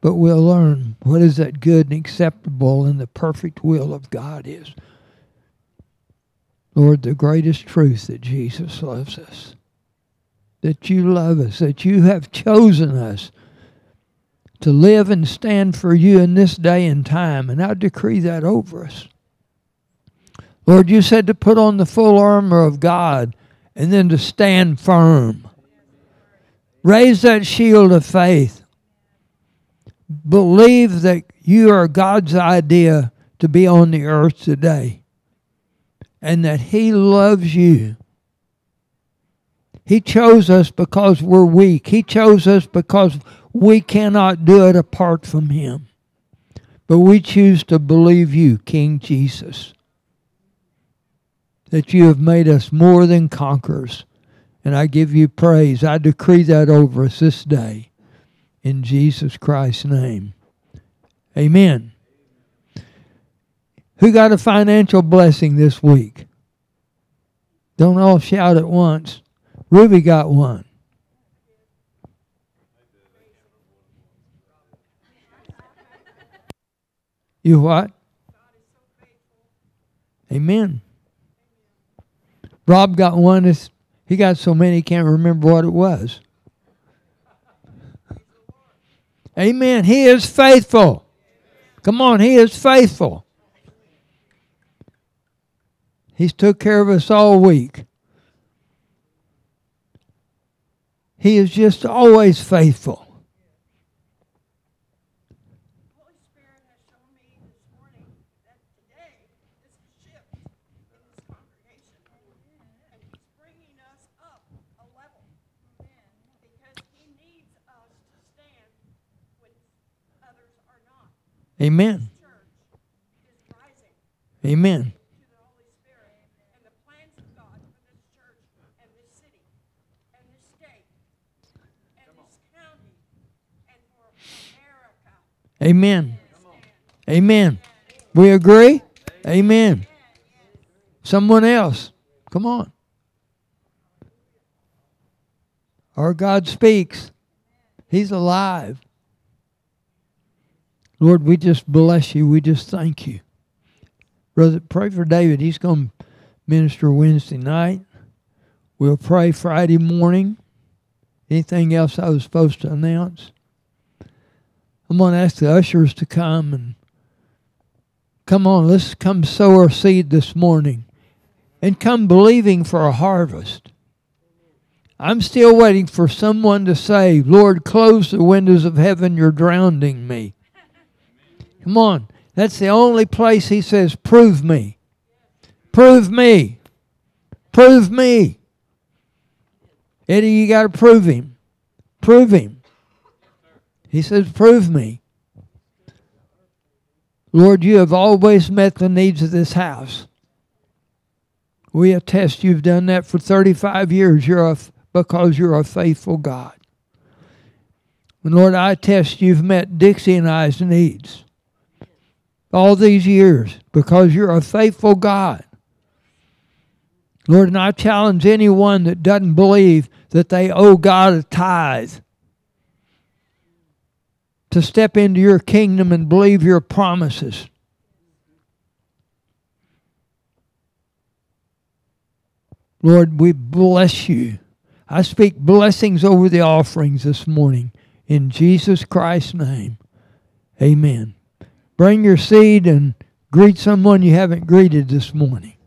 but we'll learn what is that good and acceptable and the perfect will of God is. Lord, the greatest truth that Jesus loves us, that you love us, that you have chosen us to live and stand for you in this day and time, and I decree that over us. Lord, you said to put on the full armor of God and then to stand firm. Raise that shield of faith. Believe that you are God's idea to be on the earth today and that He loves you. He chose us because we're weak. He chose us because we cannot do it apart from Him. But we choose to believe you, King Jesus, that you have made us more than conquerors. And I give you praise. I decree that over us this day. In Jesus Christ's name. Amen. Who got a financial blessing this week? Don't all shout at once. Ruby got one. You what? Amen. Rob got one. He got so many he can't remember what it was. Amen. He is faithful. Come on, he is faithful. He's took care of us all week. He is just always faithful. Amen. Amen. Amen. Amen. Amen. We agree? Amen. Someone else. Come on. Our God speaks. He's alive. Lord, we just bless you. We just thank you. Brother, pray for David. He's going to minister Wednesday night. We'll pray Friday morning. Anything else I was supposed to announce? I'm going to ask the ushers to come and come on, let's come sow our seed this morning and come believing for a harvest. I'm still waiting for someone to say, Lord, close the windows of heaven, you're drowning me. Come on. That's the only place he says, prove me. Prove me. Prove me. Eddie, you got to prove him. Prove him. He says, Prove me. Lord, you have always met the needs of this house. We attest you've done that for 35 years you're a, because you're a faithful God. And Lord, I attest you've met Dixie and I's needs all these years because you're a faithful God. Lord, and I challenge anyone that doesn't believe that they owe God a tithe to step into your kingdom and believe your promises. Lord, we bless you. I speak blessings over the offerings this morning. In Jesus Christ's name, amen. Bring your seed and greet someone you haven't greeted this morning.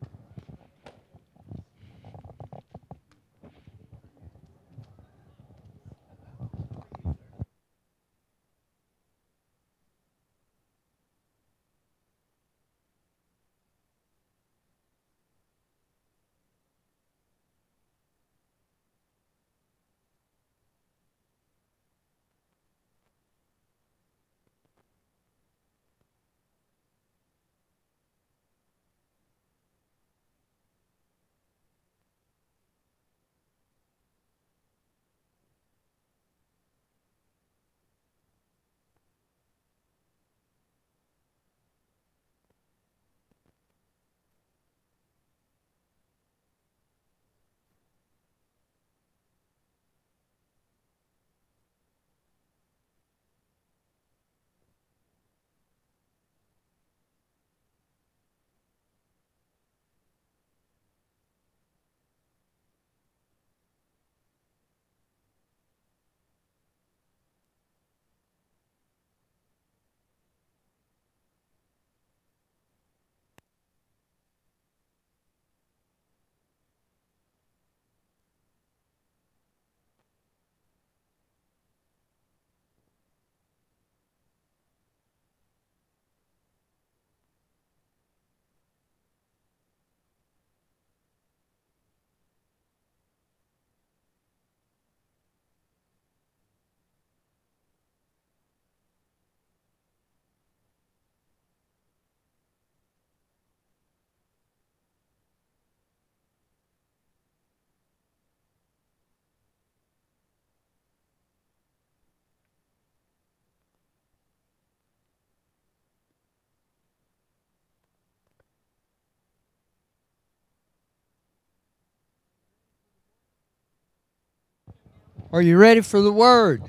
Are you ready for the word?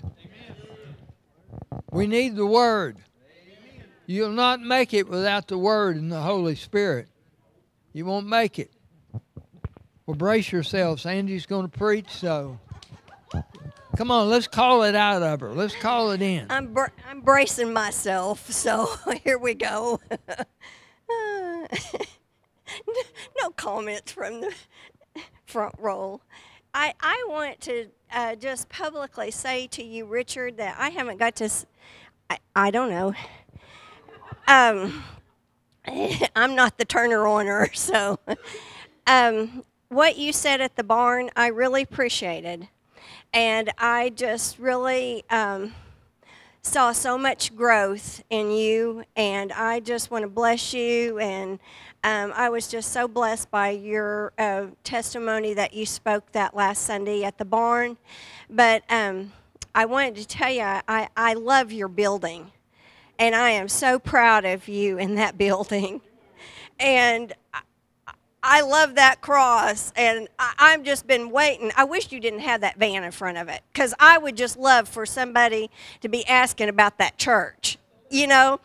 We need the word. You'll not make it without the word and the Holy Spirit. You won't make it. Well, brace yourselves. Andy's going to preach, so come on, let's call it out of her. Let's call it in. I'm br- I'm bracing myself, so here we go. no comments from the front row. I I want to uh, just publicly say to you, Richard, that I haven't got to. I don't know. Um, I'm not the turner oner, so. Um, what you said at the barn, I really appreciated. And I just really um, saw so much growth in you. And I just want to bless you. And um, I was just so blessed by your uh, testimony that you spoke that last Sunday at the barn. But um, I wanted to tell you, I, I love your building. And I am so proud of you in that building. And I love that cross, and I, have just been waiting. I wish you didn't have that van in front of it, because I would just love for somebody to be asking about that church you know,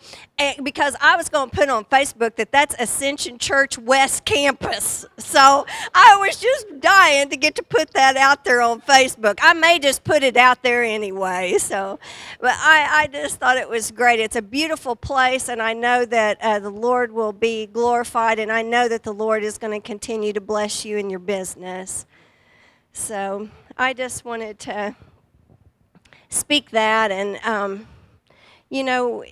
because I was going to put on Facebook that that's Ascension Church West Campus. So I was just dying to get to put that out there on Facebook. I may just put it out there anyway. So, but I, I just thought it was great. It's a beautiful place, and I know that uh, the Lord will be glorified, and I know that the Lord is going to continue to bless you in your business. So I just wanted to speak that and. Um, you know,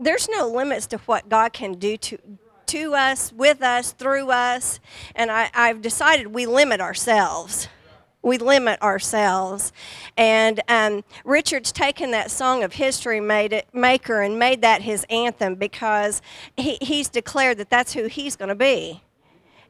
there's no limits to what God can do to to us, with us, through us, and I, I've decided we limit ourselves. We limit ourselves, and um, Richard's taken that song of history made it, maker and made that his anthem because he, he's declared that that's who he's going to be,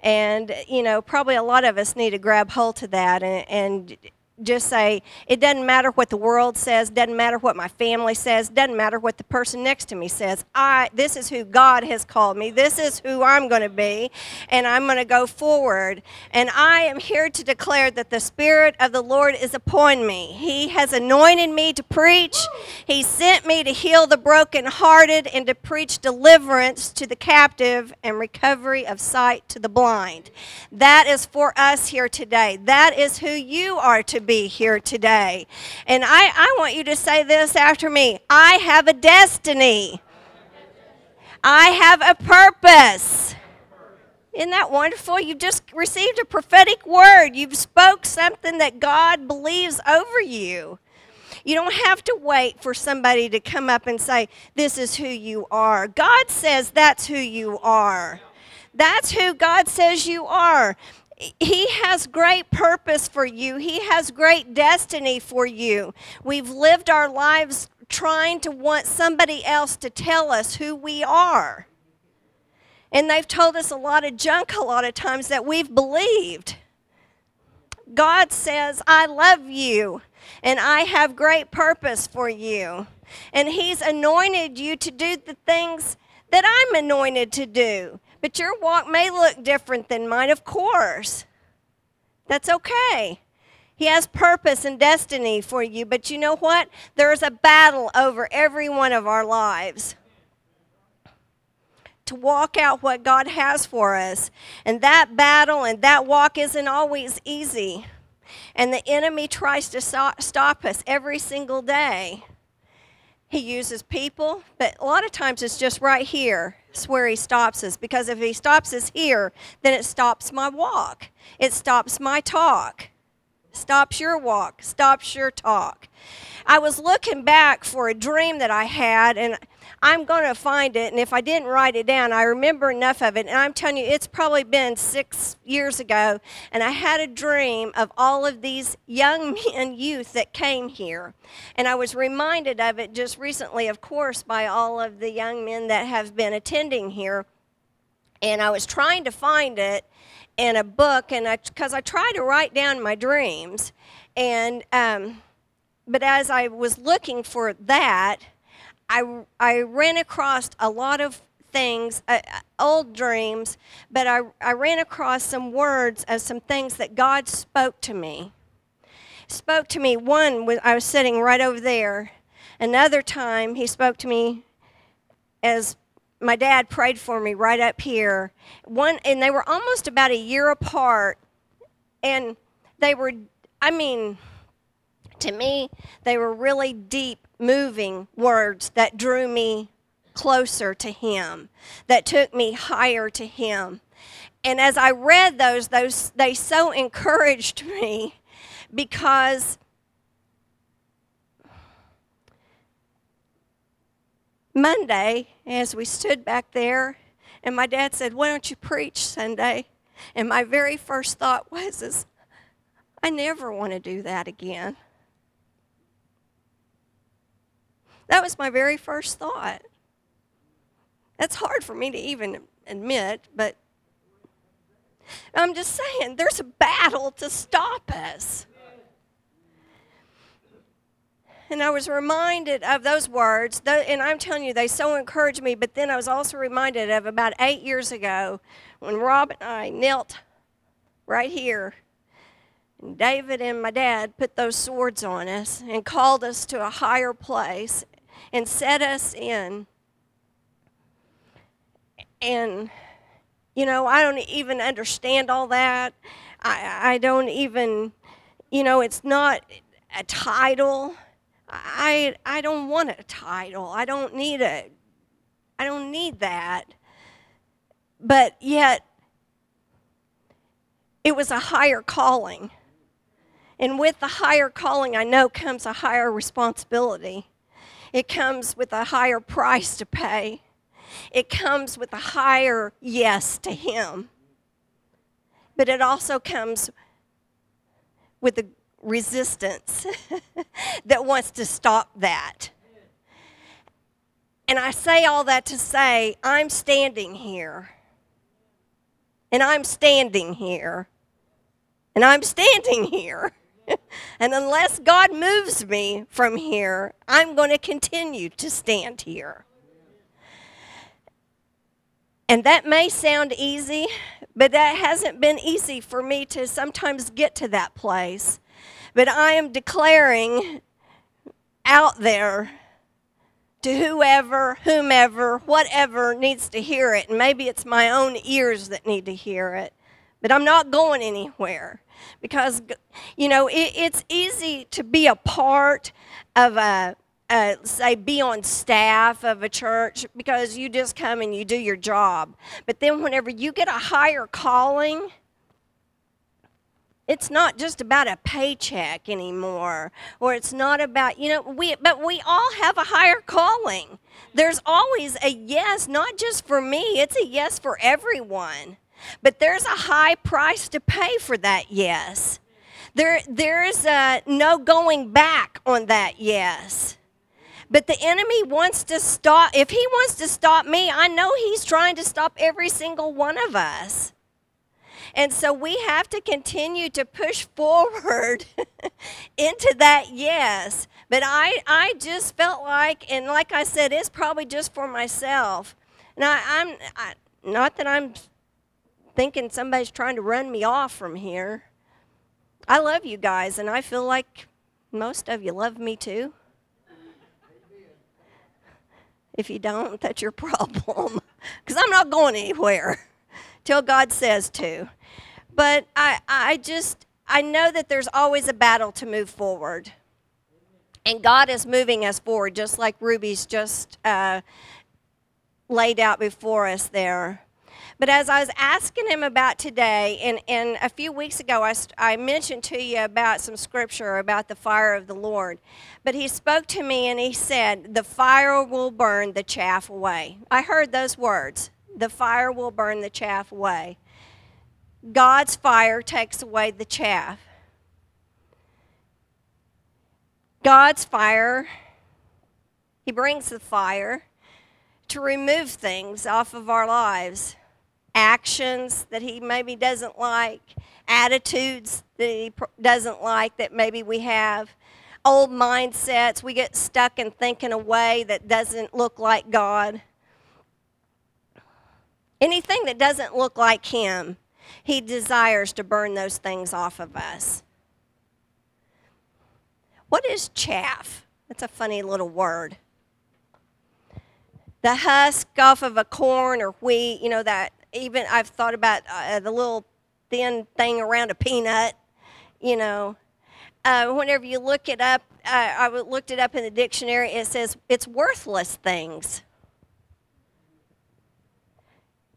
and you know probably a lot of us need to grab hold to that and, and just say, it doesn't matter what the world says, doesn't matter what my family says, doesn't matter what the person next to me says. I this is who God has called me. This is who I'm going to be, and I'm going to go forward. And I am here to declare that the spirit of the Lord is upon me. He has anointed me to preach. He sent me to heal the brokenhearted and to preach deliverance to the captive and recovery of sight to the blind. That is for us here today. That is who you are to be be here today. And I, I want you to say this after me I have a destiny, I have a purpose. Isn't that wonderful? You've just received a prophetic word. You've spoke something that God believes over you. You don't have to wait for somebody to come up and say, This is who you are. God says that's who you are. That's who God says you are. He has great purpose for you. He has great destiny for you. We've lived our lives trying to want somebody else to tell us who we are. And they've told us a lot of junk a lot of times that we've believed. God says, I love you and I have great purpose for you. And He's anointed you to do the things that I'm anointed to do. But your walk may look different than mine, of course. That's okay. He has purpose and destiny for you, but you know what? There's a battle over every one of our lives to walk out what God has for us. And that battle and that walk isn't always easy. And the enemy tries to stop us every single day. He uses people, but a lot of times it's just right here. It's where he stops us. Because if he stops us here, then it stops my walk. It stops my talk. Stops your walk. Stops your talk. I was looking back for a dream that I had, and I'm going to find it. And if I didn't write it down, I remember enough of it. And I'm telling you, it's probably been six years ago. And I had a dream of all of these young men, youth that came here. And I was reminded of it just recently, of course, by all of the young men that have been attending here. And I was trying to find it in a book, and because I, I try to write down my dreams. And, um, but as I was looking for that, I, I ran across a lot of things, uh, uh, old dreams, but I, I ran across some words of some things that God spoke to me. spoke to me. One was I was sitting right over there. Another time he spoke to me as my dad prayed for me right up here. One and they were almost about a year apart and they were I mean to me they were really deep moving words that drew me closer to him, that took me higher to him. And as I read those, those they so encouraged me because Monday, as we stood back there, and my dad said, Why don't you preach Sunday? And my very first thought was, is, I never want to do that again. That was my very first thought. That's hard for me to even admit, but I'm just saying there's a battle to stop us. And I was reminded of those words, and I'm telling you, they so encouraged me. But then I was also reminded of about eight years ago when Rob and I knelt right here. And David and my dad put those swords on us and called us to a higher place and set us in. And, you know, I don't even understand all that. I, I don't even, you know, it's not a title. I, I don't want a title. I don't need a, I don't need that. But yet, it was a higher calling. And with the higher calling, I know comes a higher responsibility. It comes with a higher price to pay. It comes with a higher yes to Him. But it also comes with a resistance that wants to stop that. And I say all that to say, I'm standing here. And I'm standing here. And I'm standing here. and unless God moves me from here, I'm going to continue to stand here. And that may sound easy, but that hasn't been easy for me to sometimes get to that place. But I am declaring out there to whoever, whomever, whatever needs to hear it. And maybe it's my own ears that need to hear it. But I'm not going anywhere because, you know, it, it's easy to be a part of a, a, say, be on staff of a church because you just come and you do your job. But then whenever you get a higher calling, it's not just about a paycheck anymore or it's not about you know we but we all have a higher calling there's always a yes not just for me it's a yes for everyone but there's a high price to pay for that yes. There, there's no going back on that yes. But the enemy wants to stop, if he wants to stop me, I know he's trying to stop every single one of us. And so we have to continue to push forward into that yes. But I, I just felt like, and like I said, it's probably just for myself. Now, I'm I, not that I'm thinking somebody's trying to run me off from here. I love you guys, and I feel like most of you love me too. If you don't, that's your problem. Because I'm not going anywhere till God says to. But I, I just, I know that there's always a battle to move forward. And God is moving us forward, just like Ruby's just uh, laid out before us there. But as I was asking him about today, and, and a few weeks ago, I, I mentioned to you about some scripture about the fire of the Lord. But he spoke to me and he said, The fire will burn the chaff away. I heard those words the fire will burn the chaff away. God's fire takes away the chaff. God's fire, He brings the fire to remove things off of our lives actions that he maybe doesn't like, attitudes that he doesn't like that maybe we have, old mindsets. We get stuck and think in thinking a way that doesn't look like God. Anything that doesn't look like him, he desires to burn those things off of us. What is chaff? That's a funny little word. The husk off of a corn or wheat, you know, that even I've thought about uh, the little thin thing around a peanut, you know. Uh, whenever you look it up, uh, I looked it up in the dictionary, it says it's worthless things.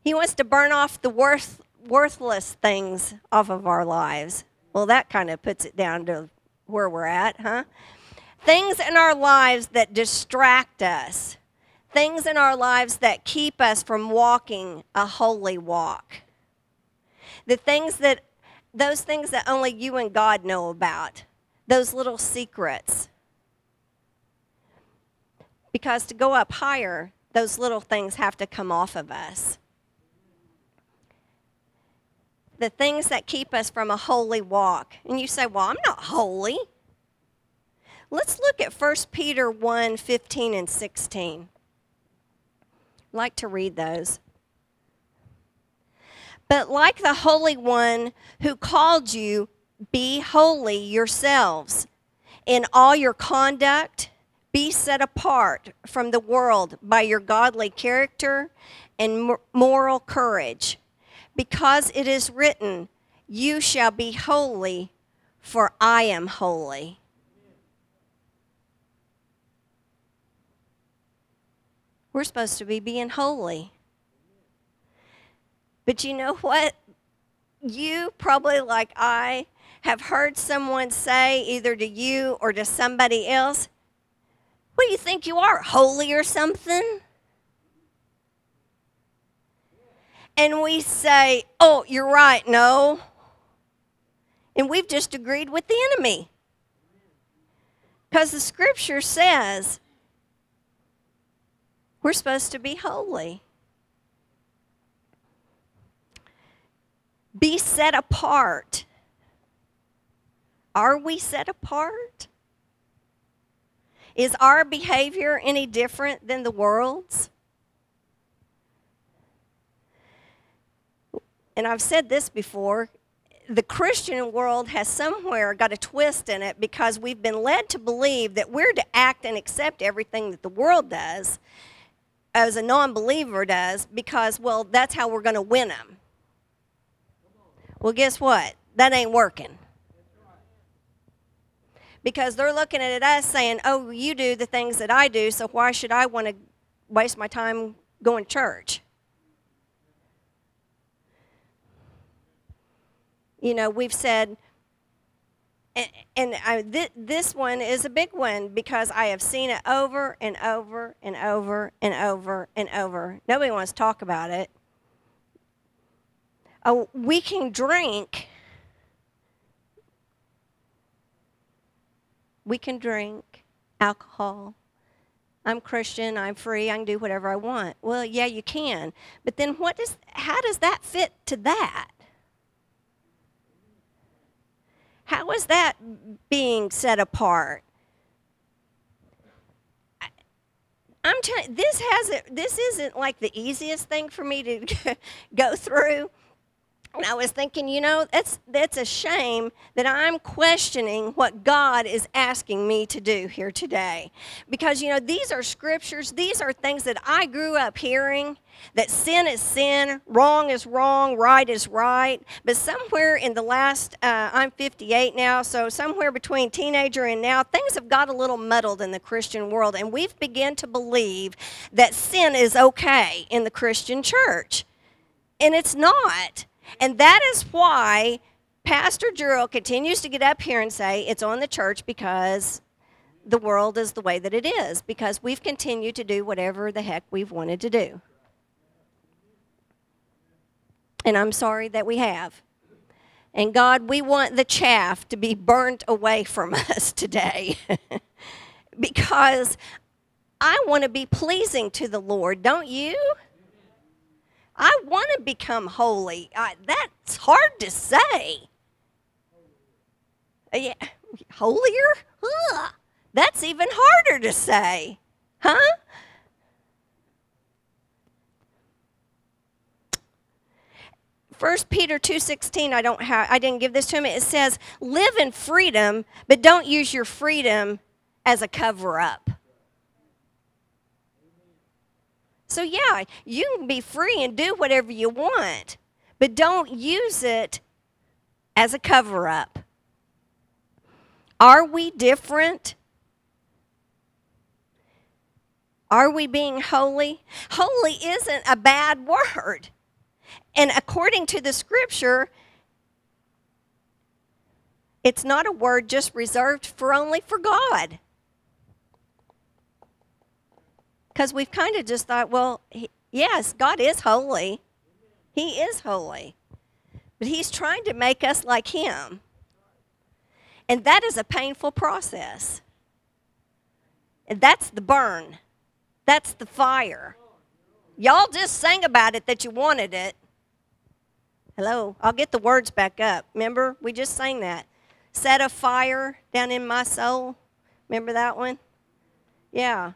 He wants to burn off the worth, worthless things off of our lives. Well, that kind of puts it down to where we're at, huh? Things in our lives that distract us, things in our lives that keep us from walking a holy walk. The things that, those things that only you and God know about, those little secrets. Because to go up higher, those little things have to come off of us the things that keep us from a holy walk. And you say, Well, I'm not holy. Let's look at 1 Peter 1 15 and 16. Like to read those. But like the Holy One who called you, be holy yourselves. In all your conduct, be set apart from the world by your godly character and moral courage because it is written, You shall be holy, for I am holy. We're supposed to be being holy. But you know what? You, probably like I, have heard someone say, either to you or to somebody else, What do you think you are, holy or something? and we say, oh, you're right, no. And we've just agreed with the enemy. Because the scripture says we're supposed to be holy. Be set apart. Are we set apart? Is our behavior any different than the world's? and I've said this before, the Christian world has somewhere got a twist in it because we've been led to believe that we're to act and accept everything that the world does as a non believer does because, well, that's how we're going to win them. Well, guess what? That ain't working. Because they're looking at us saying, oh, you do the things that I do, so why should I want to waste my time going to church? you know, we've said, and, and I, th- this one is a big one because I have seen it over and over and over and over and over. Nobody wants to talk about it. Uh, we can drink. We can drink alcohol. I'm Christian. I'm free. I can do whatever I want. Well, yeah, you can. But then, what does? How does that fit to that? How is that being set apart? I'm telling this hasn't this isn't like the easiest thing for me to go through. And I was thinking, you know, that's that's a shame that I'm questioning what God is asking me to do here today. Because you know, these are scriptures, these are things that I grew up hearing that sin is sin, wrong is wrong, right is right. But somewhere in the last, uh, I'm 58 now, so somewhere between teenager and now, things have got a little muddled in the Christian world, and we've begun to believe that sin is okay in the Christian church. And it's not. And that is why Pastor Jerald continues to get up here and say it's on the church because the world is the way that it is, because we've continued to do whatever the heck we've wanted to do. And I'm sorry that we have. And God, we want the chaff to be burnt away from us today. because I want to be pleasing to the Lord, don't you? I want to become holy. I, that's hard to say. Uh, yeah, holier? Ugh, that's even harder to say. Huh? First Peter 2:16, I don't have I didn't give this to him. It says, "Live in freedom, but don't use your freedom as a cover up." So yeah, you can be free and do whatever you want, but don't use it as a cover up. Are we different? Are we being holy? Holy isn't a bad word. And according to the scripture, it's not a word just reserved for only for God. Because we've kind of just thought, well, he, yes, God is holy. He is holy. But He's trying to make us like Him. And that is a painful process. And that's the burn, that's the fire. Y'all just sang about it that you wanted it. Hello, I'll get the words back up. Remember, we just sang that. Set a fire down in my soul. Remember that one? Yeah.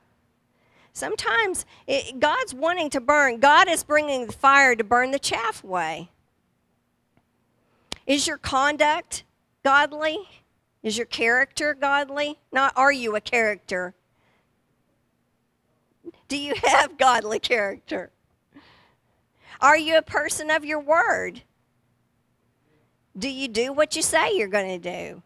Sometimes it, God's wanting to burn. God is bringing the fire to burn the chaff away. Is your conduct godly? Is your character godly? Not are you a character? Do you have godly character? Are you a person of your word? Do you do what you say you're going to do?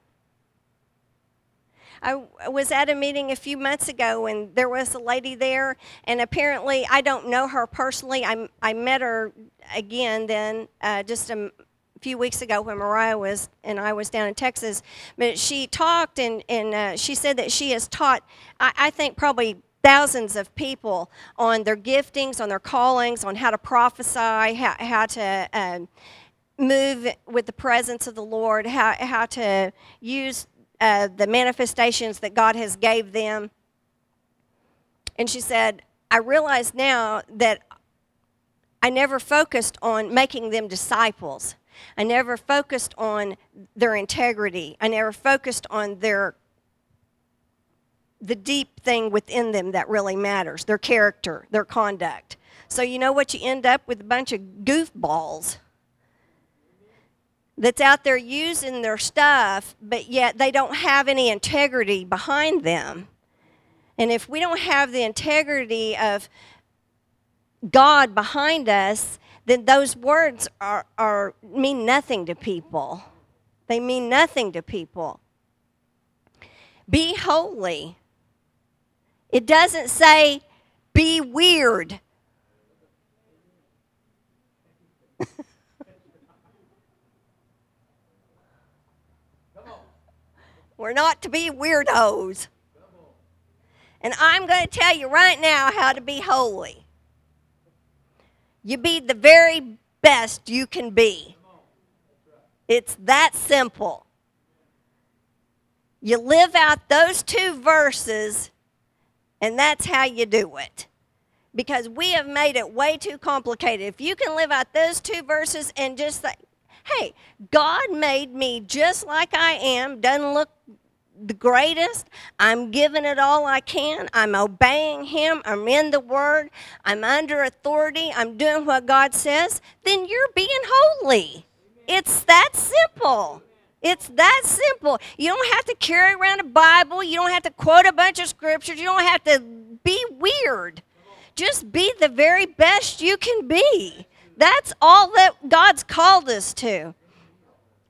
I was at a meeting a few months ago and there was a lady there, and apparently I don't know her personally. I, I met her again then uh, just a few weeks ago when Mariah was and I was down in Texas. But she talked and, and uh, she said that she has taught, I, I think, probably thousands of people on their giftings, on their callings, on how to prophesy, how, how to. Um, move with the presence of the Lord, how, how to use uh, the manifestations that God has gave them. And she said, I realize now that I never focused on making them disciples. I never focused on their integrity. I never focused on their the deep thing within them that really matters, their character, their conduct. So you know what you end up with a bunch of goofballs that's out there using their stuff, but yet they don't have any integrity behind them. And if we don't have the integrity of God behind us, then those words are, are mean nothing to people. They mean nothing to people. Be holy. It doesn't say be weird. We're not to be weirdos. And I'm going to tell you right now how to be holy. You be the very best you can be. It's that simple. You live out those two verses, and that's how you do it. Because we have made it way too complicated. If you can live out those two verses and just say, hey, God made me just like I am, doesn't look the greatest. I'm giving it all I can. I'm obeying Him. I'm in the Word. I'm under authority. I'm doing what God says. Then you're being holy. It's that simple. It's that simple. You don't have to carry around a Bible. You don't have to quote a bunch of scriptures. You don't have to be weird. Just be the very best you can be. That's all that God's called us to.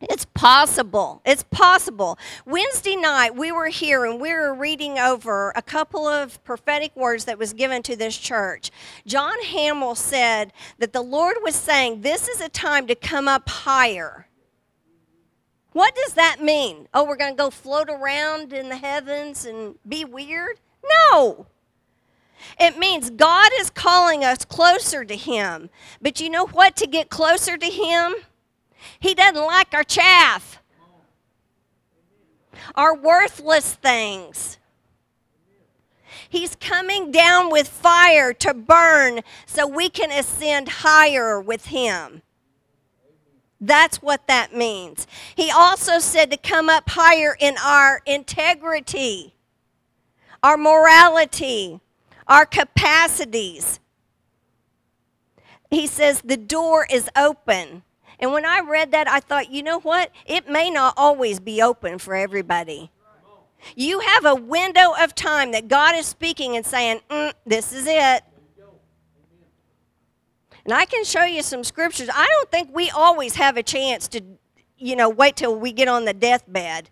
It's possible. It's possible. Wednesday night, we were here and we were reading over a couple of prophetic words that was given to this church. Jon Hamill said that the Lord was saying, This is a time to come up higher. What does that mean? Oh, we're going to go float around in the heavens and be weird? No. It means God is calling us closer to Him. But you know what? To get closer to Him, he doesn't like our chaff, our worthless things. He's coming down with fire to burn so we can ascend higher with Him. That's what that means. He also said to come up higher in our integrity, our morality, our capacities. He says the door is open And when I read that, I thought, you know what? It may not always be open for everybody. You have a window of time that God is speaking and saying, mm, This is it. And I can show you some scriptures. I don't think we always have a chance to, you know, wait till we get on the deathbed.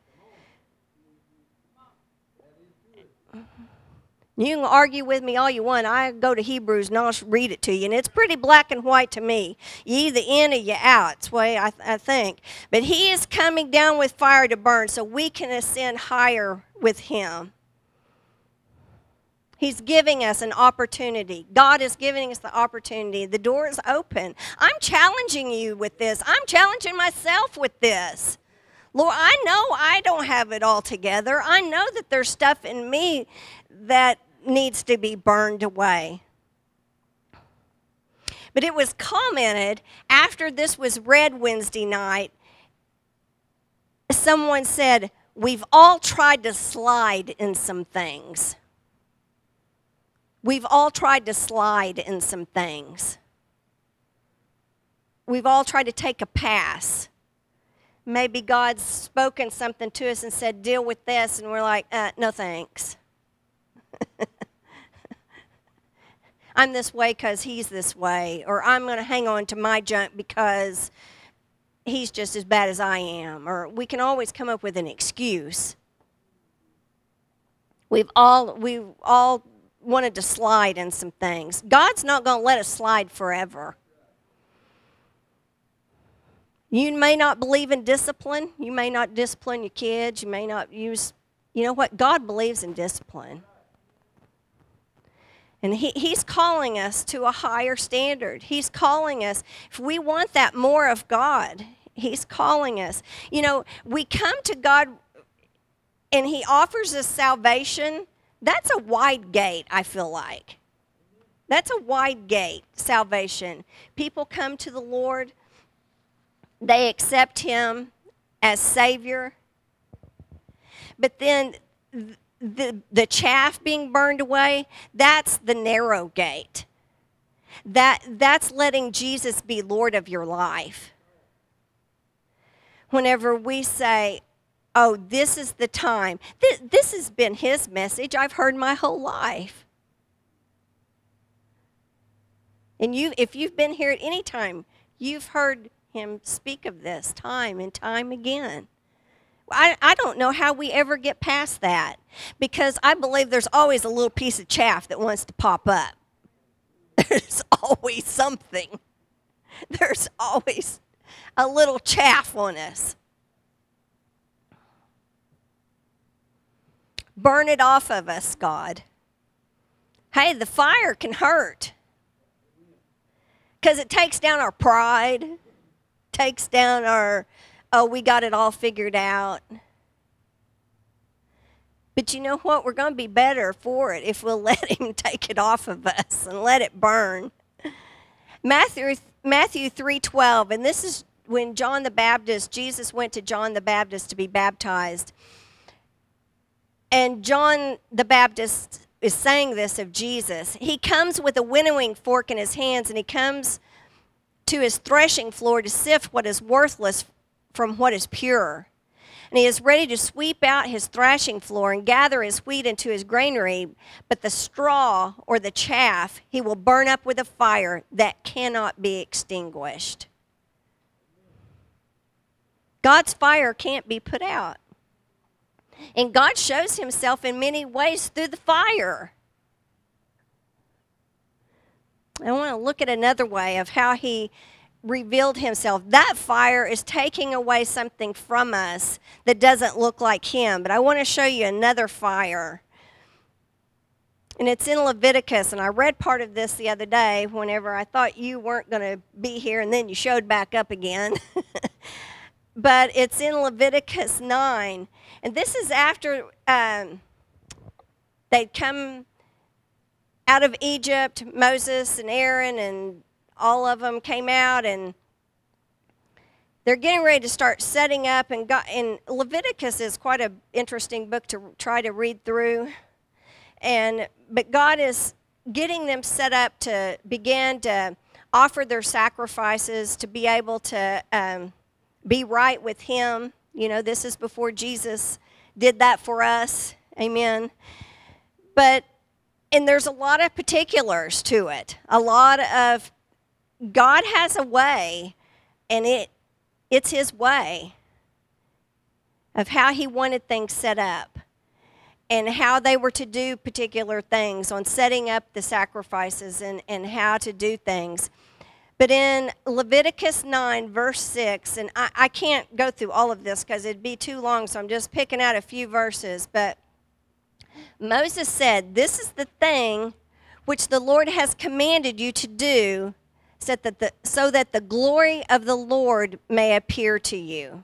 You can argue with me all you want. I go to Hebrews and I'll read it to you, and it's pretty black and white to me. You either in or you out. It's way I, I think. But He is coming down with fire to burn, so we can ascend higher with Him. He's giving us an opportunity. God is giving us the opportunity. The door is open. I'm challenging you with this. I'm challenging myself with this. Lord, I know I don't have it all together. I know that there's stuff in me that needs to be burned away. But it was commented after this was read Wednesday night. Someone said, We've all tried to slide in some things. We've all tried to slide in some things. We've all tried to take a pass. Maybe God's spoken something to us and said, Deal with this, and we're like, uh, No thanks. I'm this way because he's this way, or I'm going to hang on to my junk because he's just as bad as I am, or we can always come up with an excuse. We've all we've all wanted to slide in some things. God's not going to let us slide forever. You may not believe in discipline. You may not discipline your kids. You may not use, you know what? God believes in discipline. And he, He's calling us to a higher standard. He's calling us, if we want that more of God, He's calling us. You know, we come to God and He offers us salvation. That's a wide gate, I feel like. That's a wide gate, salvation. People come to the Lord, they accept Him as Savior. But then the, the chaff being burned away, that's the narrow gate. That, that's letting Jesus be Lord of your life. Whenever we say, oh, this is the time, this, this has been his message I've heard my whole life. And you, if you've been here at any time, you've heard him speak of this time and time again. I, I don't know how we ever get past that because I believe there's always a little piece of chaff that wants to pop up. There's always something. There's always a little chaff on us. Burn it off of us, God. Hey, the fire can hurt because it takes down our pride, takes down our oh, we got it all figured out. But you know what? We're going to be better for it if we'll let Him take it off of us and let it burn. Matthew Matthew 3:12 and this is when John the Baptist Jesus went to John the Baptist to be baptized. And John the Baptist is saying this of Jesus. He comes with a winnowing fork in his hands and he comes to his threshing floor to sift what is worthless from what is pure. And he is ready to sweep out his thrashing floor and gather his wheat into his granary, but the straw or the chaff he will burn up with a fire that cannot be extinguished. God's fire can't be put out. And God shows himself in many ways through the fire. I want to look at another way of how he revealed himself. That fire is taking away something from us that doesn't look like him. But I want to show you another fire. And it's in Leviticus. And I read part of this the other day whenever I thought you weren't going to be here and then you showed back up again. but it's in Leviticus 9. And this is after um, they'd come out of Egypt, Moses and Aaron and all of them came out and they're getting ready to start setting up and got and leviticus is quite an interesting book to try to read through and but god is getting them set up to begin to offer their sacrifices to be able to um, be right with Him. You know, this is before Jesus did that for us. Amen. But, and there's a lot of particulars to it. A lot of, God has a way, and it, it's His way of how He wanted things set up and how they were to do particular things on setting up the sacrifices and, and how to do things. But in Leviticus 9, verse 6, and I, I can't go through all of this because it'd be too long, so I'm just picking out a few verses. But Moses said, This is the thing which the Lord has commanded you to do, so that the, so that the glory of the Lord may appear to you.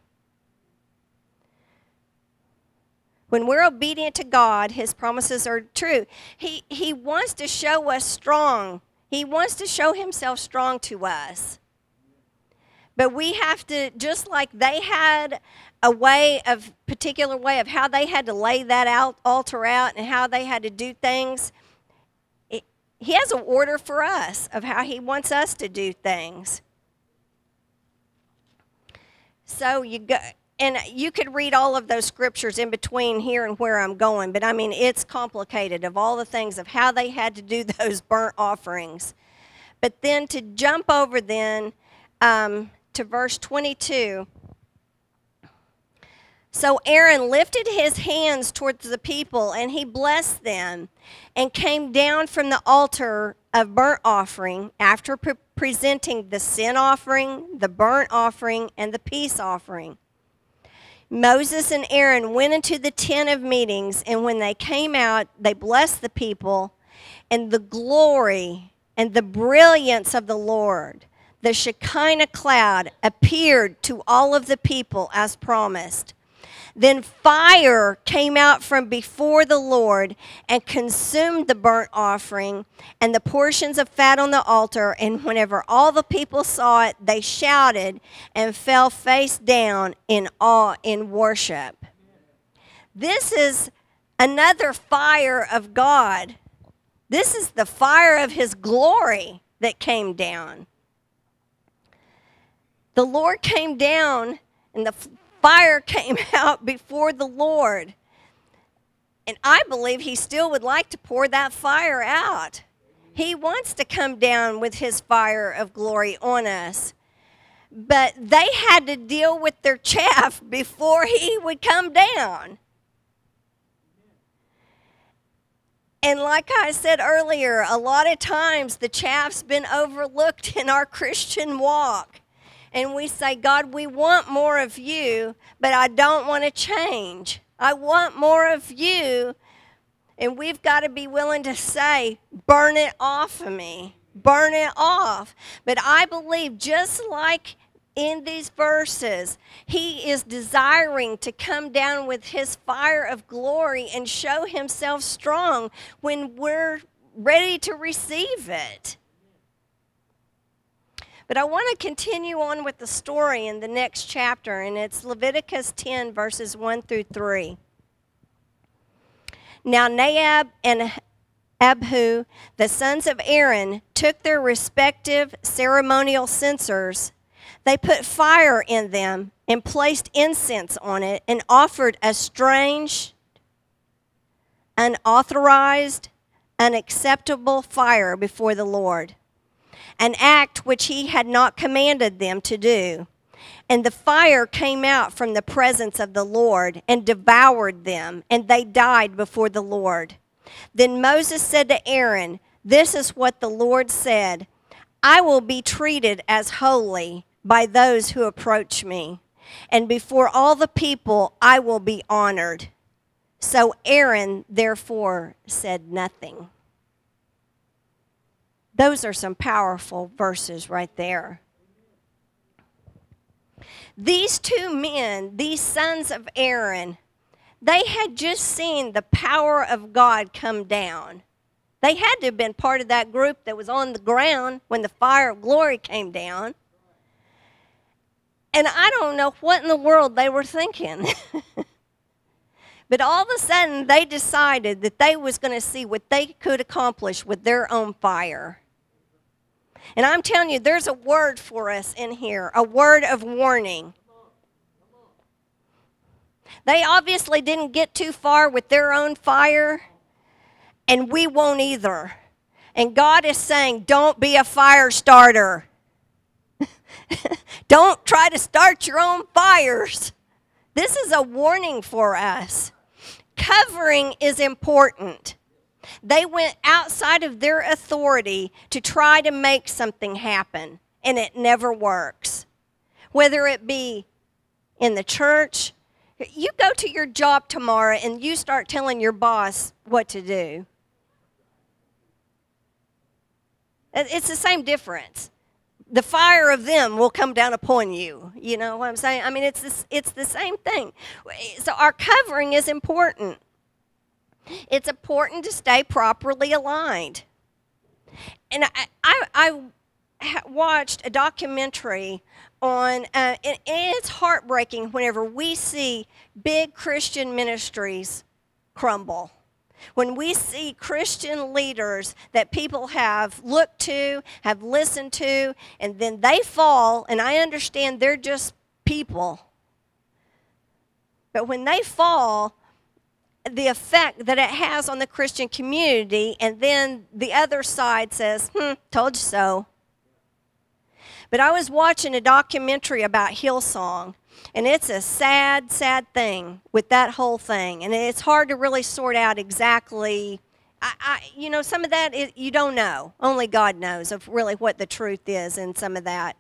When we're obedient to God, His promises are true. He, he wants to show us strong. He wants to show Himself strong to us. But we have to, just like they had a way of, particular way of how they had to lay that out, altar out, and how they had to do things, He has an order for us of how He wants us to do things. So you go, and you could read all of those scriptures in between here and where I'm going, but I mean, it's complicated of all the things of how they had to do those burnt offerings. But then to jump over then um, to verse 22. So Aaron lifted his hands towards the people and he blessed them and came down from the altar of burnt offering after pre- presenting the sin offering, the burnt offering, and the peace offering. Moses and Aaron went into the tent of meetings, and when they came out, they blessed the people, and the glory and the brilliance of the Lord, the Shekinah cloud, appeared to all of the people as promised. Then fire came out from before the Lord and consumed the burnt offering and the portions of fat on the altar. And whenever all the people saw it, they shouted and fell face down in awe in worship. This is another fire of God. This is the fire of His glory that came down. The Lord came down, and the fire came out before the Lord. And I believe he still would like to pour that fire out. He wants to come down with his fire of glory on us. But they had to deal with their chaff before he would come down. And like I said earlier, a lot of times the chaff's been overlooked in our Christian walk and we say, God, we want more of you, but I don't want to change. I want more of you. And we've got to be willing to say, burn it off of me, burn it off. But I believe, just like in these verses, he is desiring to come down with his fire of glory and show himself strong when we're ready to receive it. But I want to continue on with the story in the next chapter, and it's Leviticus 10, verses 1 through 3. Now, Nadab and Abihu, the sons of Aaron, took their respective ceremonial censers. They put fire in them and placed incense on it and offered a strange, unauthorized, unacceptable fire before the Lord an act which he had not commanded them to do. And the fire came out from the presence of the Lord and devoured them, and they died before the Lord. Then Moses said to Aaron, This is what the Lord said I will be treated as holy by those who approach me, and before all the people I will be honored. So Aaron therefore said nothing. Those are some powerful verses right there. These two men, these sons of Aaron, they had just seen the power of God come down. They had to have been part of that group that was on the ground when the fire of glory came down. And I don't know what in the world they were thinking. but all of a sudden they decided that they was going to see what they could accomplish with their own fire. And I'm telling you, there's a word for us in here, a word of warning. They obviously didn't get too far with their own fire, and we won't either. And God is saying, don't be a fire starter. don't try to start your own fires. This is a warning for us. Covering is important. They went outside of their authority to try to make something happen, and it never works. Whether it be in the church, you go to your job tomorrow and you start telling your boss what to do. It's the same difference. The fire of them will come down upon you. You know what I'm saying? I mean, it's this, it's the same thing. So our covering is important. It's important to stay properly aligned. And I, I, I watched a documentary on, uh, and, and it's heartbreaking whenever we see big Christian ministries crumble. When we see Christian leaders that people have looked to, have listened to, and then they fall, and I understand they're just people. But when they fall, the effect that it has on the Christian community, and then the other side says, hmm, told you so. But I was watching a documentary about Hillsong, and it's a sad, sad thing with that whole thing. And it's hard to really sort out exactly. I, I, you know, some of that you don't know. Only God knows of really what the truth is in some of that.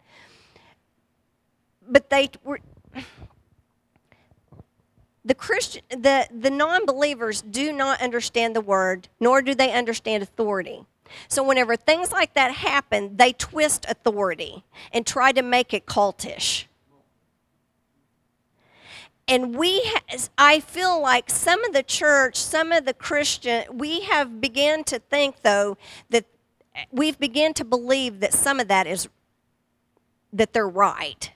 But they were the Christian, the, the non-believers do not understand the word, nor do they understand authority. So whenever things like that happen, they twist authority and try to make it cultish. And we, I feel like some of the church, some of the Christian, we have begun to think though that we've begun to believe that some of that is that they're right,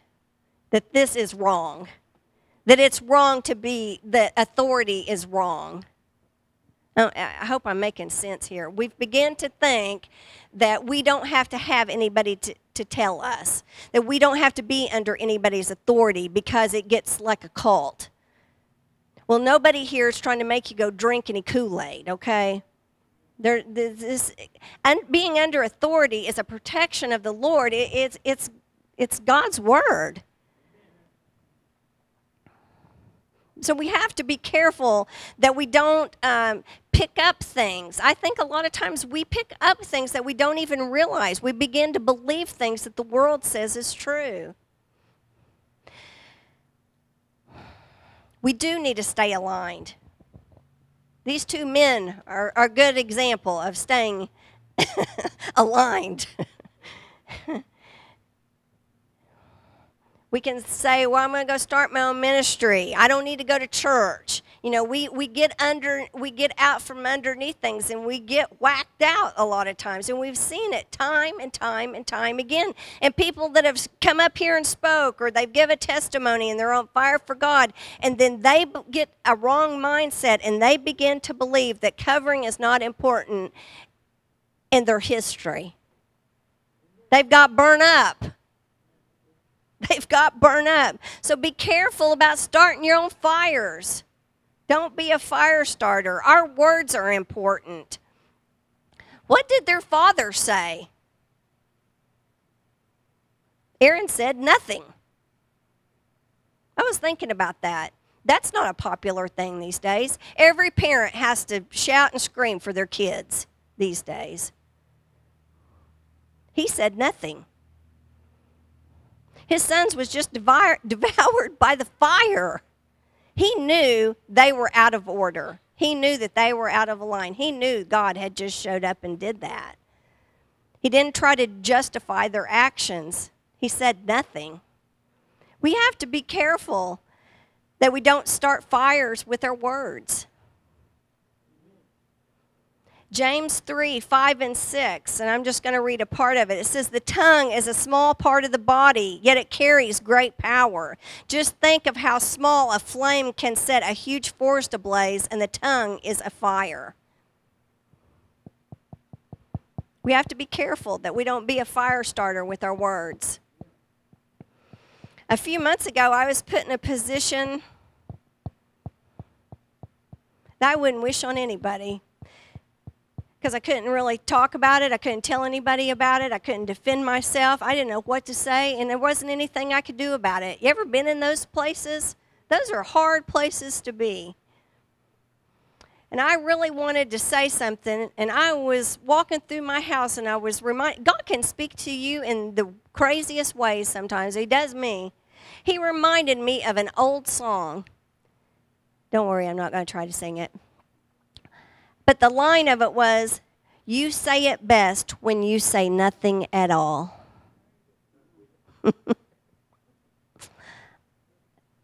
that this is wrong that it's wrong to be, that authority is wrong. I hope I'm making sense here. We've begun to think that we don't have to have anybody to, to tell us, that we don't have to be under anybody's authority because it gets like a cult. Well, nobody here is trying to make you go drink any Kool Aid, okay? There, this, and being under authority is a protection of the Lord. It, it's, it's, it's God's word. So we have to be careful that we don't um, pick up things. I think a lot of times we pick up things that we don't even realize. We begin to believe things that the world says is true. We do need to stay aligned. These two men are, are a good example of staying aligned. We can say, well, I'm going to go start my own ministry. I don't need to go to church. You know, we, we get under we get out from underneath things and we get whacked out a lot of times. And we've seen it time and time and time again. And people that have come up here and spoke or they've given a testimony and they're on fire for God, and then they get a wrong mindset and they begin to believe that covering is not important in their history. They've got burned up They've got burned up. So be careful about starting your own fires. Don't be a fire starter. Our words are important. What did their father say? Aaron said nothing. I was thinking about that. That's not a popular thing these days. Every parent has to shout and scream for their kids these days. He said nothing. His sons was just devoured by the fire. He knew they were out of order. He knew that they were out of line. He knew God had just showed up and did that. He didn't try to justify their actions. He said nothing. We have to be careful that we don't start fires with our words. James 3 5 and 6, and I'm just going to read a part of it. It says, The tongue is a small part of the body, yet it carries great power. Just think of how small a flame can set a huge forest ablaze, and the tongue is a fire. We have to be careful that we don't be a fire starter with our words. A few months ago, I was put in a position that I wouldn't wish on anybody because I couldn't really talk about it. I couldn't tell anybody about it. I couldn't defend myself. I didn't know what to say, and there wasn't anything I could do about it. You ever been in those places? Those are hard places to be. And I really wanted to say something, and I was walking through my house, and I was reminded God can speak to you in the craziest ways sometimes. He does me. He reminded me of an old song. Don't worry, I'm not going to try to sing it. But the line of it was, You say it best when you say nothing at all.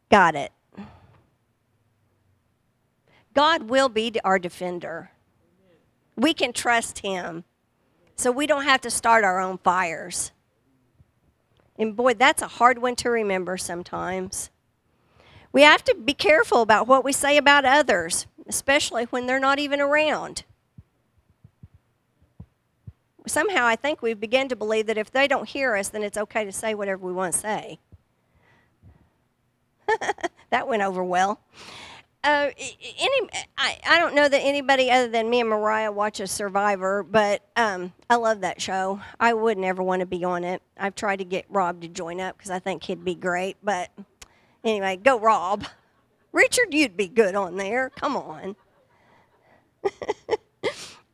Got it. God will be our defender. We can trust Him. So we don't have to start our own fires. And boy, that's a hard one to remember sometimes. We have to be careful about what we say about others especially when they're not even around. Somehow I think we've begun to believe that if they don't hear us, then it's okay to say whatever we want to say. that went over well. Uh, any, I, I don't know that anybody other than me and Mariah watches Survivor, but um, I love that show. I would never want to be on it. I've tried to get Rob to join up because I think he'd be great. But anyway, go Rob. Richard, you'd be good on there. Come on.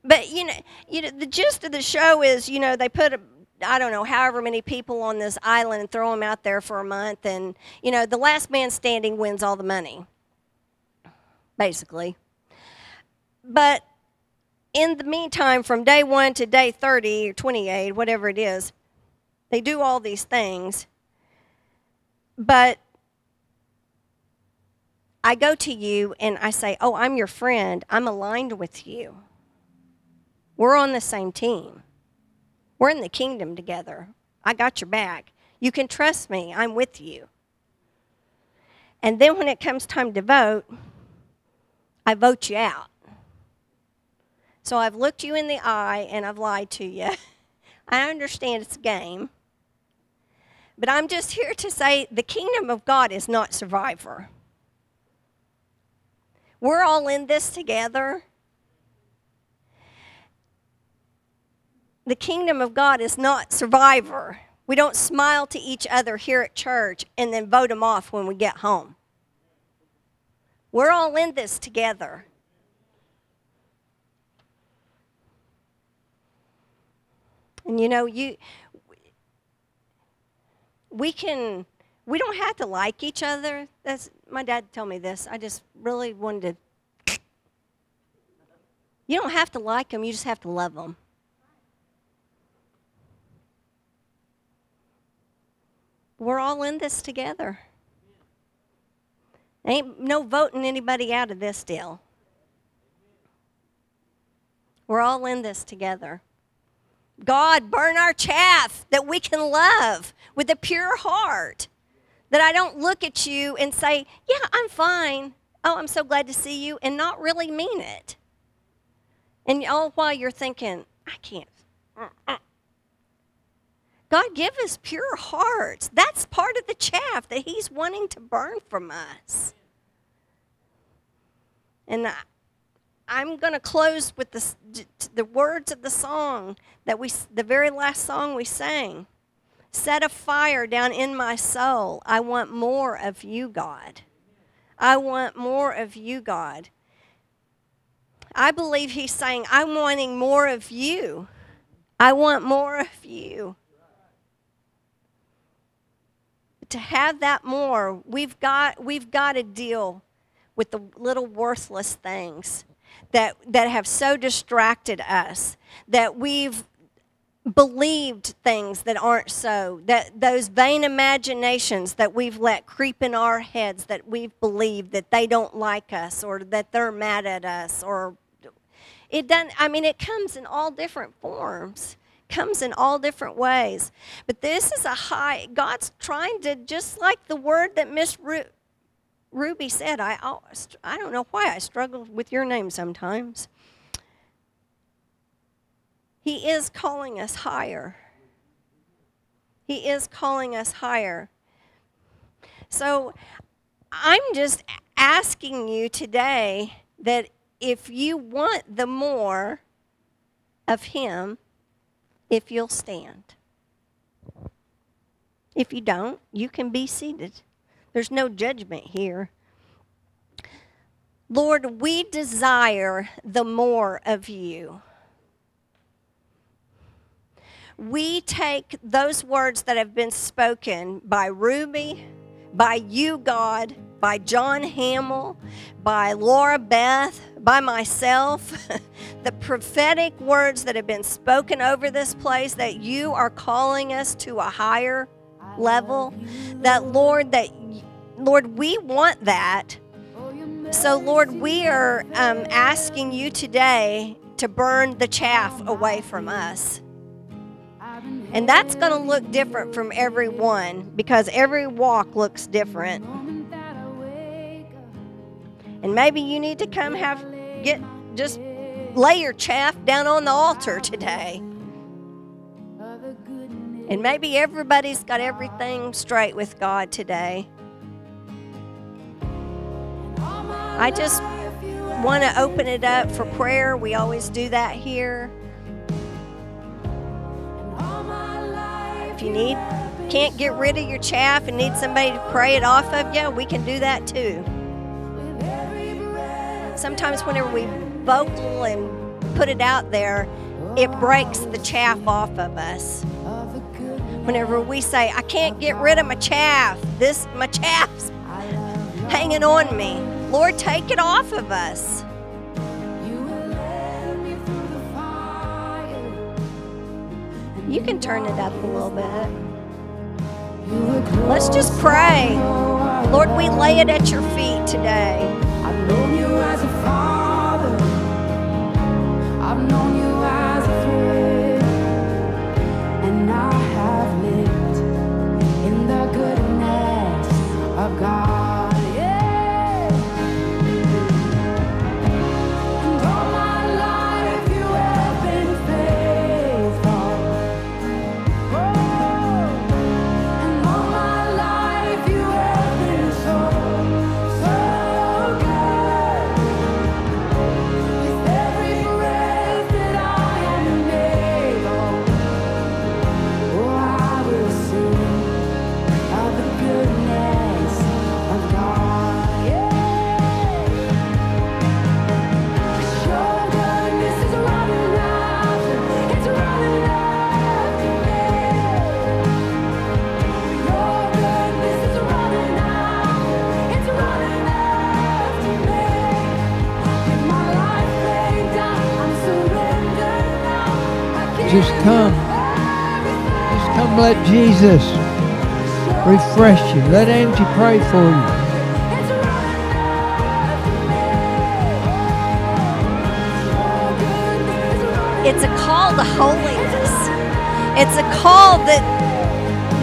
but you know, you know, the gist of the show is, you know, they put a, I don't know, however many people on this island and throw them out there for a month, and you know, the last man standing wins all the money, basically. But in the meantime, from day one to day 30 or 28, whatever it is, they do all these things. But I go to you and I say, Oh, I'm your friend. I'm aligned with you. We're on the same team. We're in the kingdom together. I got your back. You can trust me. I'm with you. And then when it comes time to vote, I vote you out. So I've looked you in the eye and I've lied to you. I understand it's a game. But I'm just here to say the kingdom of God is not survivor. We're all in this together. The kingdom of God is not survivor. We don't smile to each other here at church and then vote them off when we get home. We're all in this together. And you know, you we can we don't have to like each other. That's my dad told me this. I just really wanted to. You don't have to like them, you just have to love them. We're all in this together. Ain't no voting anybody out of this deal. We're all in this together. God, burn our chaff that we can love with a pure heart. That I don't look at you and say, Yeah, I'm fine. Oh, I'm so glad to see you, and not really mean it. And all while you're thinking, I can't. God, give us pure hearts. That's part of the chaff that He's wanting to burn from us. And I, I'm going to close with the, the words of the song that we, the very last song we sang. Set a fire down in my soul. I want more of you, God. I want more of you, God. I believe he's saying, I'm wanting more of you. I want more of you. To have that more, we've got, we've got to deal with the little worthless things that, that have so distracted us that we've believed things that aren't so that those vain imaginations that we've let creep in our heads that we've believed that they don't like us or that they're mad at us or it doesn't i mean it comes in all different forms comes in all different ways. But this is a high god's trying to just like the word that miss Ru- ruby said i i don't know why i struggle with your name sometimes He is calling us higher. He is calling us higher. So I'm just asking you today that if you want the more of Him, if you'll stand. If you don't, you can be seated. There's no judgment here. Lord, we desire the more of you. We take those words that have been spoken by Ruby, by you, God, by Jon Hamill, by Laura Beth, by myself, the prophetic words that have been spoken over this place that you are calling us to a higher level. That, Lord, that, Lord, we want that. So, Lord, we are um, asking you today to burn the chaff away from us. And that's going to look different from everyone because every walk looks different. And maybe you need to come have, get, just lay your chaff down on the altar today. And maybe everybody's got everything straight with God today. I just want to open it up for prayer. We always do that here. You need can't get rid of your chaff and need somebody to pray it off of you, we can do that too. Sometimes whenever we vocal and put it out there, it breaks the chaff off of us. Whenever we say, I can't get rid of my chaff, this my chaff's hanging on me. Lord, take it off of us. You can turn it up a little bit. Let's just pray. Lord, we lay it at your feet today. I've known you as a father. I've known you as a friend. And I have lived in the goodness of God. Jesus refresh you. Let Angie pray for you. It's a call to holiness. It's a call that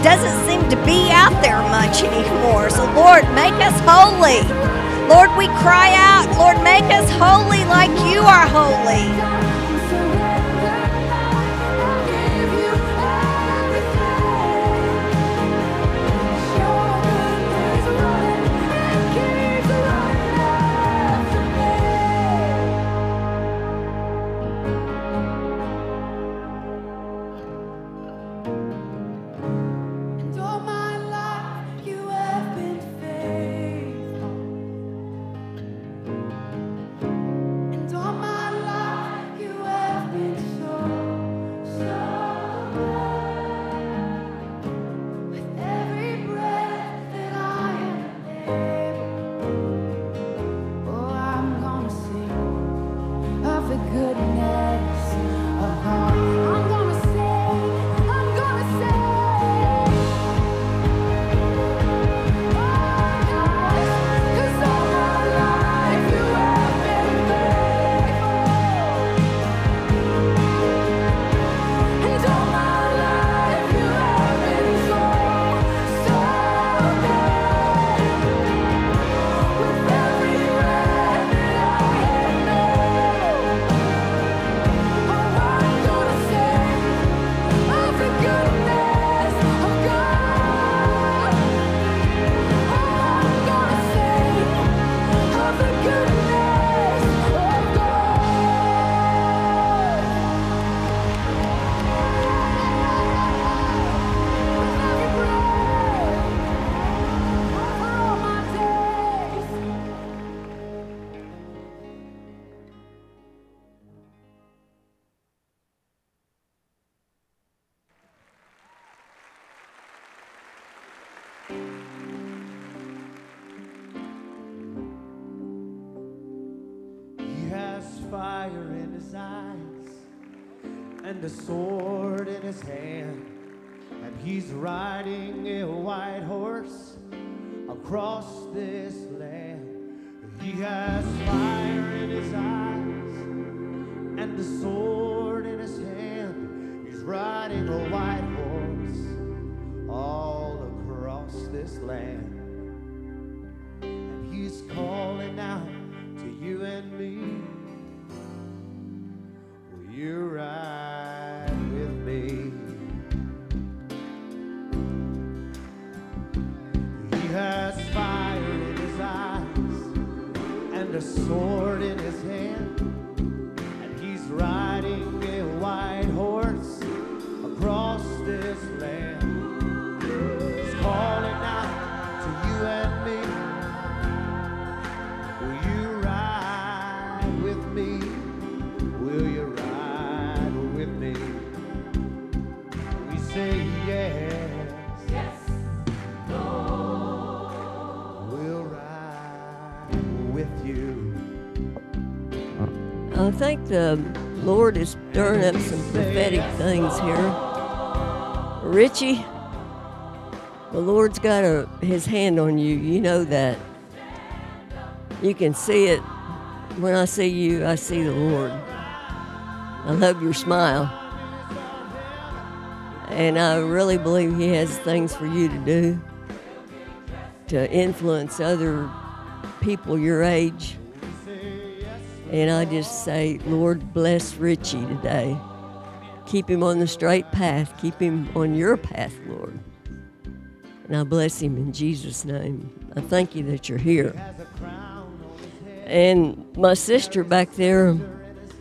doesn't seem to be out there much anymore. So, Lord, make us holy. Lord, we cry out, Lord, make us holy like you are holy. I think the Lord is stirring up some prophetic things here. Richie, the Lord's got a, his hand on you. You know that. You can see it. When I see you, I see the Lord. I love your smile. And I really believe He has things for you to do to influence other people your age. And I just say, Lord, bless Richie today. Keep him on the straight path. Keep him on your path, Lord. And I bless him in Jesus' name. I thank you that you're here. And my sister back there,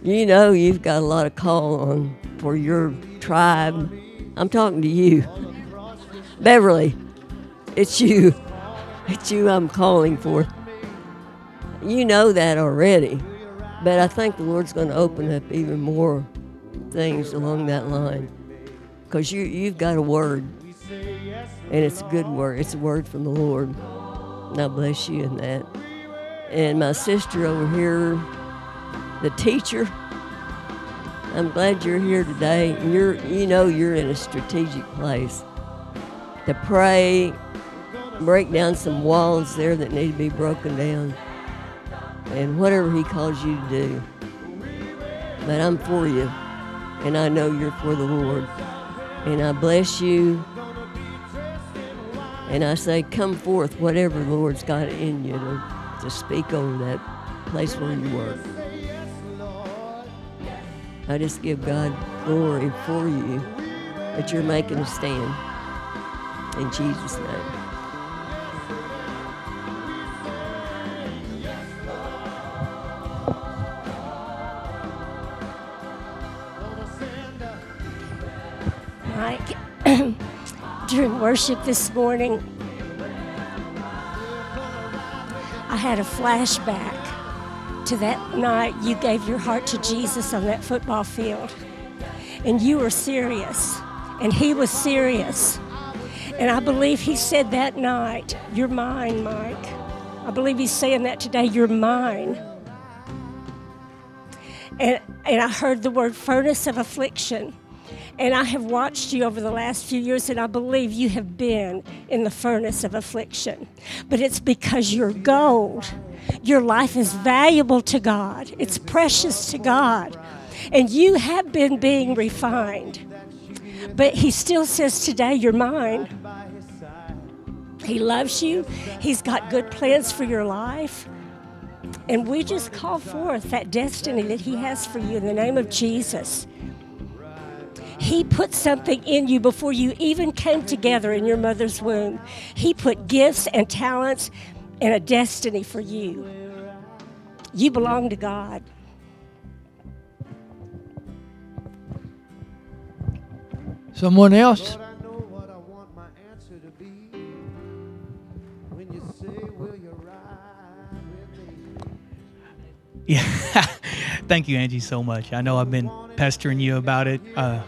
you know you've got a lot of call on for your tribe. I'm talking to you. Beverly, it's you. It's you I'm calling for. You know that already. But I think the Lord's going to open up even more things along that line. Because you, you've got a word, and it's a good word. It's a word from the Lord. I bless you in that. And my sister over here, the teacher, I'm glad you're here today. You're, you know you're in a strategic place to pray, break down some walls there that need to be broken down and whatever he calls you to do. But I'm for you, and I know you're for the Lord. And I bless you, and I say, come forth, whatever the Lord's got in you to, to speak over that place where you work. I just give God glory for you that you're making a stand. In Jesus' name. Worship this morning, I had a flashback to that night you gave your heart to Jesus on that football field. And you were serious, and he was serious. And I believe he said that night, You're mine, Mike. I believe he's saying that today, You're mine. And, and I heard the word furnace of affliction. And I have watched you over the last few years, and I believe you have been in the furnace of affliction. But it's because you're gold. Your life is valuable to God, it's precious to God. And you have been being refined. But He still says today, You're mine. He loves you, He's got good plans for your life. And we just call forth that destiny that He has for you in the name of Jesus. He put something in you before you even came together in your mother's womb. He put gifts and talents and a destiny for you. You belong to God. Someone else? Lord, I know what I want my answer to be. When you say, Will you ride with me? Yeah. Thank you, Angie, so much. I know I've been pestering you about it. Uh,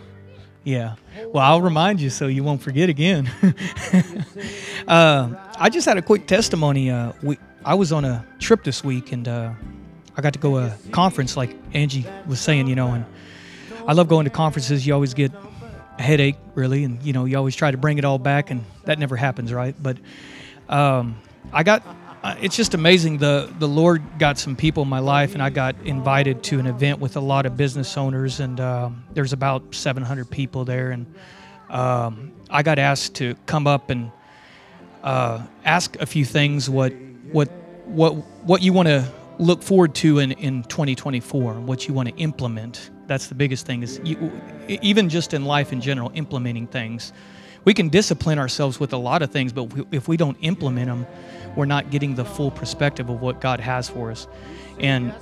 yeah. Well, I'll remind you so you won't forget again. uh, I just had a quick testimony. Uh, we, I was on a trip this week, and uh, I got to go a conference like Angie was saying, you know, and I love going to conferences. You always get a headache, really, and you know, you always try to bring it all back, and that never happens, right? But um, I got. Uh, it's just amazing. The the Lord got some people in my life, and I got invited to an event with a lot of business owners, and um, there's about 700 people there, and um, I got asked to come up and uh, ask a few things. What what what what you want to look forward to in, in 2024 what you want to implement that's the biggest thing is you, even just in life in general implementing things we can discipline ourselves with a lot of things but if we don't implement them we're not getting the full perspective of what god has for us and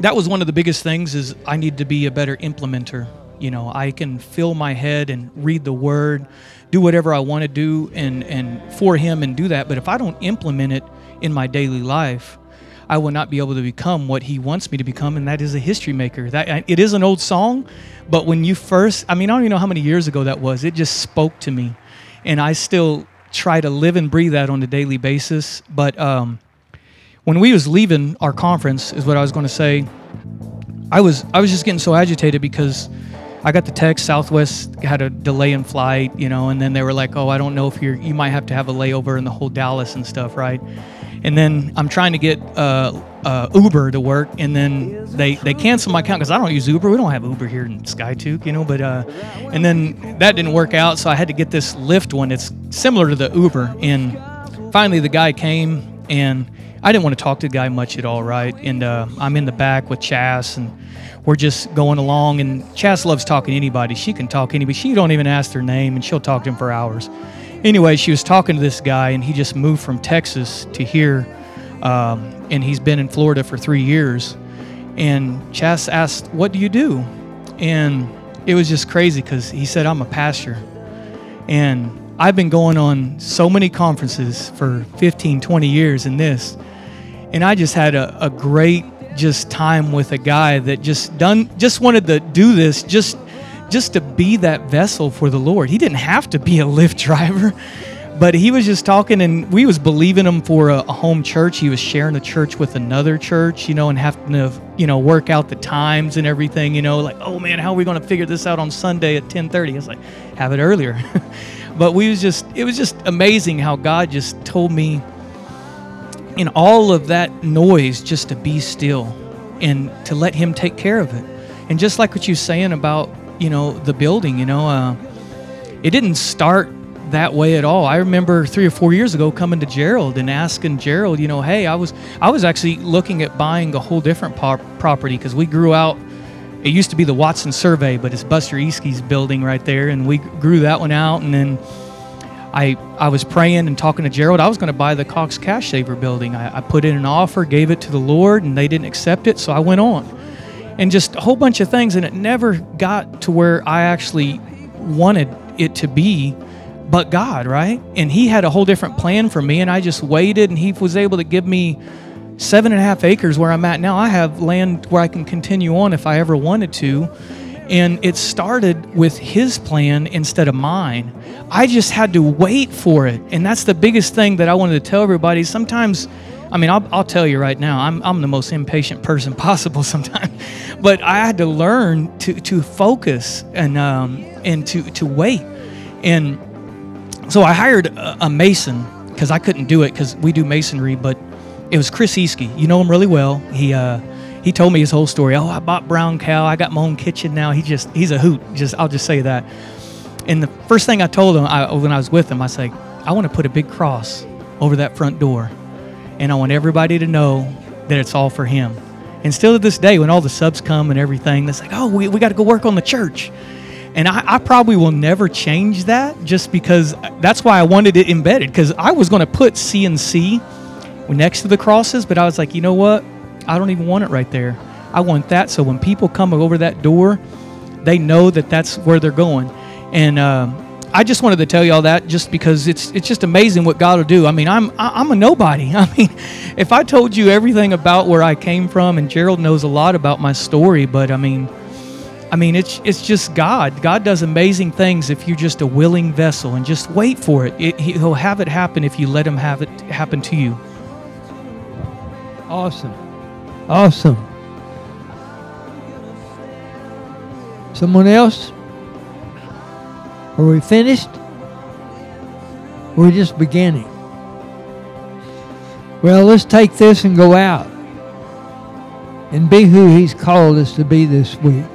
that was one of the biggest things is i need to be a better implementer you know i can fill my head and read the word do whatever i want to do and and for him and do that but if i don't implement it in my daily life I will not be able to become what he wants me to become, and that is a history maker. That it is an old song, but when you first, I mean, I don't even know how many years ago that was. It just spoke to me, and I still try to live and breathe that on a daily basis. But um, when we was leaving our conference, is what I was going to say. I was I was just getting so agitated because I got the text Southwest had a delay in flight, you know, and then they were like, "Oh, I don't know if you're you might have to have a layover in the whole Dallas and stuff, right?" And then I'm trying to get uh, uh, Uber to work, and then they they cancel my account because I don't use Uber. We don't have Uber here in Skiatook, you know. But uh, and then that didn't work out, so I had to get this Lyft one. It's similar to the Uber, and finally the guy came, and I didn't want to talk to the guy much at all, right? And uh, I'm in the back with Chas, and we're just going along. And Chas loves talking to anybody. She can talk to anybody. She don't even ask their name, and she'll talk to him for hours. Anyway, she was talking to this guy, and he just moved from Texas to here, um, and he's been in Florida for three years. And Chas asked, "What do you do?" And it was just crazy because he said, "I'm a pastor." And I've been going on so many conferences for 15, 20 years in this. And I just had a, a great just time with a guy that just done just wanted to do this just just to be that vessel for the Lord. He didn't have to be a Lyft driver, but he was just talking and we was believing him for a, a home church. He was sharing the church with another church, you know, and having to, you know, work out the times and everything, you know, like, oh man, how are we going to figure this out on Sunday at 1030? I was like, have it earlier. but we was just, it was just amazing how God just told me in all of that noise just to be still and to let him take care of it. And just like what you're saying about, you know, the building, you know, uh, it didn't start that way at all. I remember three or four years ago coming to Jerald and asking Jerald, you know, hey, I was I was actually looking at buying a whole different property because we grew out. It used to be the Watson Survey, but it's Buster Eastke's building right there, and we grew that one out. And then I I was praying and talking to Jerald. I was going to buy the Cox Cash Saver building. I, I put in an offer, gave it to the Lord, and they didn't accept it, so I went on and just a whole bunch of things and it never got to where i actually wanted it to be but god right? And he had a whole different plan for me and i just waited and he was able to give me seven and a half acres where i'm at now. I have land where i can continue on if i ever wanted to. And it started with his plan instead of mine. I just had to wait for it. And that's the biggest thing that i wanted to tell everybody. Sometimes I mean, I'll, I'll tell you right now, I'm, I'm the most impatient person possible sometimes. But I had to learn to, to focus and, um, and to, to wait. And so I hired a, a mason because I couldn't do it because we do masonry, but it was Chris Easky. You know him really well. He, uh, he told me his whole story. Oh, I bought Brown Cow. I got my own kitchen now. He just, he's a hoot. Just, I'll just say that. And the first thing I told him I, when I was with him, I said, I want to put a big cross over that front door and I want everybody to know that it's all for Him. And still to this day, when all the subs come and everything, it's like, oh, we, we got to go work on the church. And I, I probably will never change that just because that's why I wanted it embedded because I was going to put CNC next to the crosses, but I was like, you know what? I don't even want it right there. I want that so when people come over that door, they know that that's where they're going. And um, I just wanted to tell y'all that just because it's it's just amazing what God will do. I mean, I'm I'm a nobody. I mean, if I told you everything about where I came from, and Jerald knows a lot about my story, but I mean, I mean, it's it's just God. God does amazing things if you're just a willing vessel and just wait for it. it he'll have it happen if you let Him have it happen to you. Awesome. Awesome. Someone else? Are we finished? We're just beginning. Well, let's take this and go out and be who He's called us to be this week.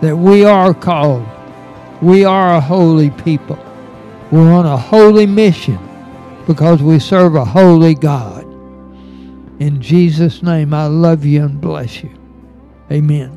That we are called. We are a holy people. We're on a holy mission because we serve a holy God. In Jesus' name, I love you and bless you. Amen.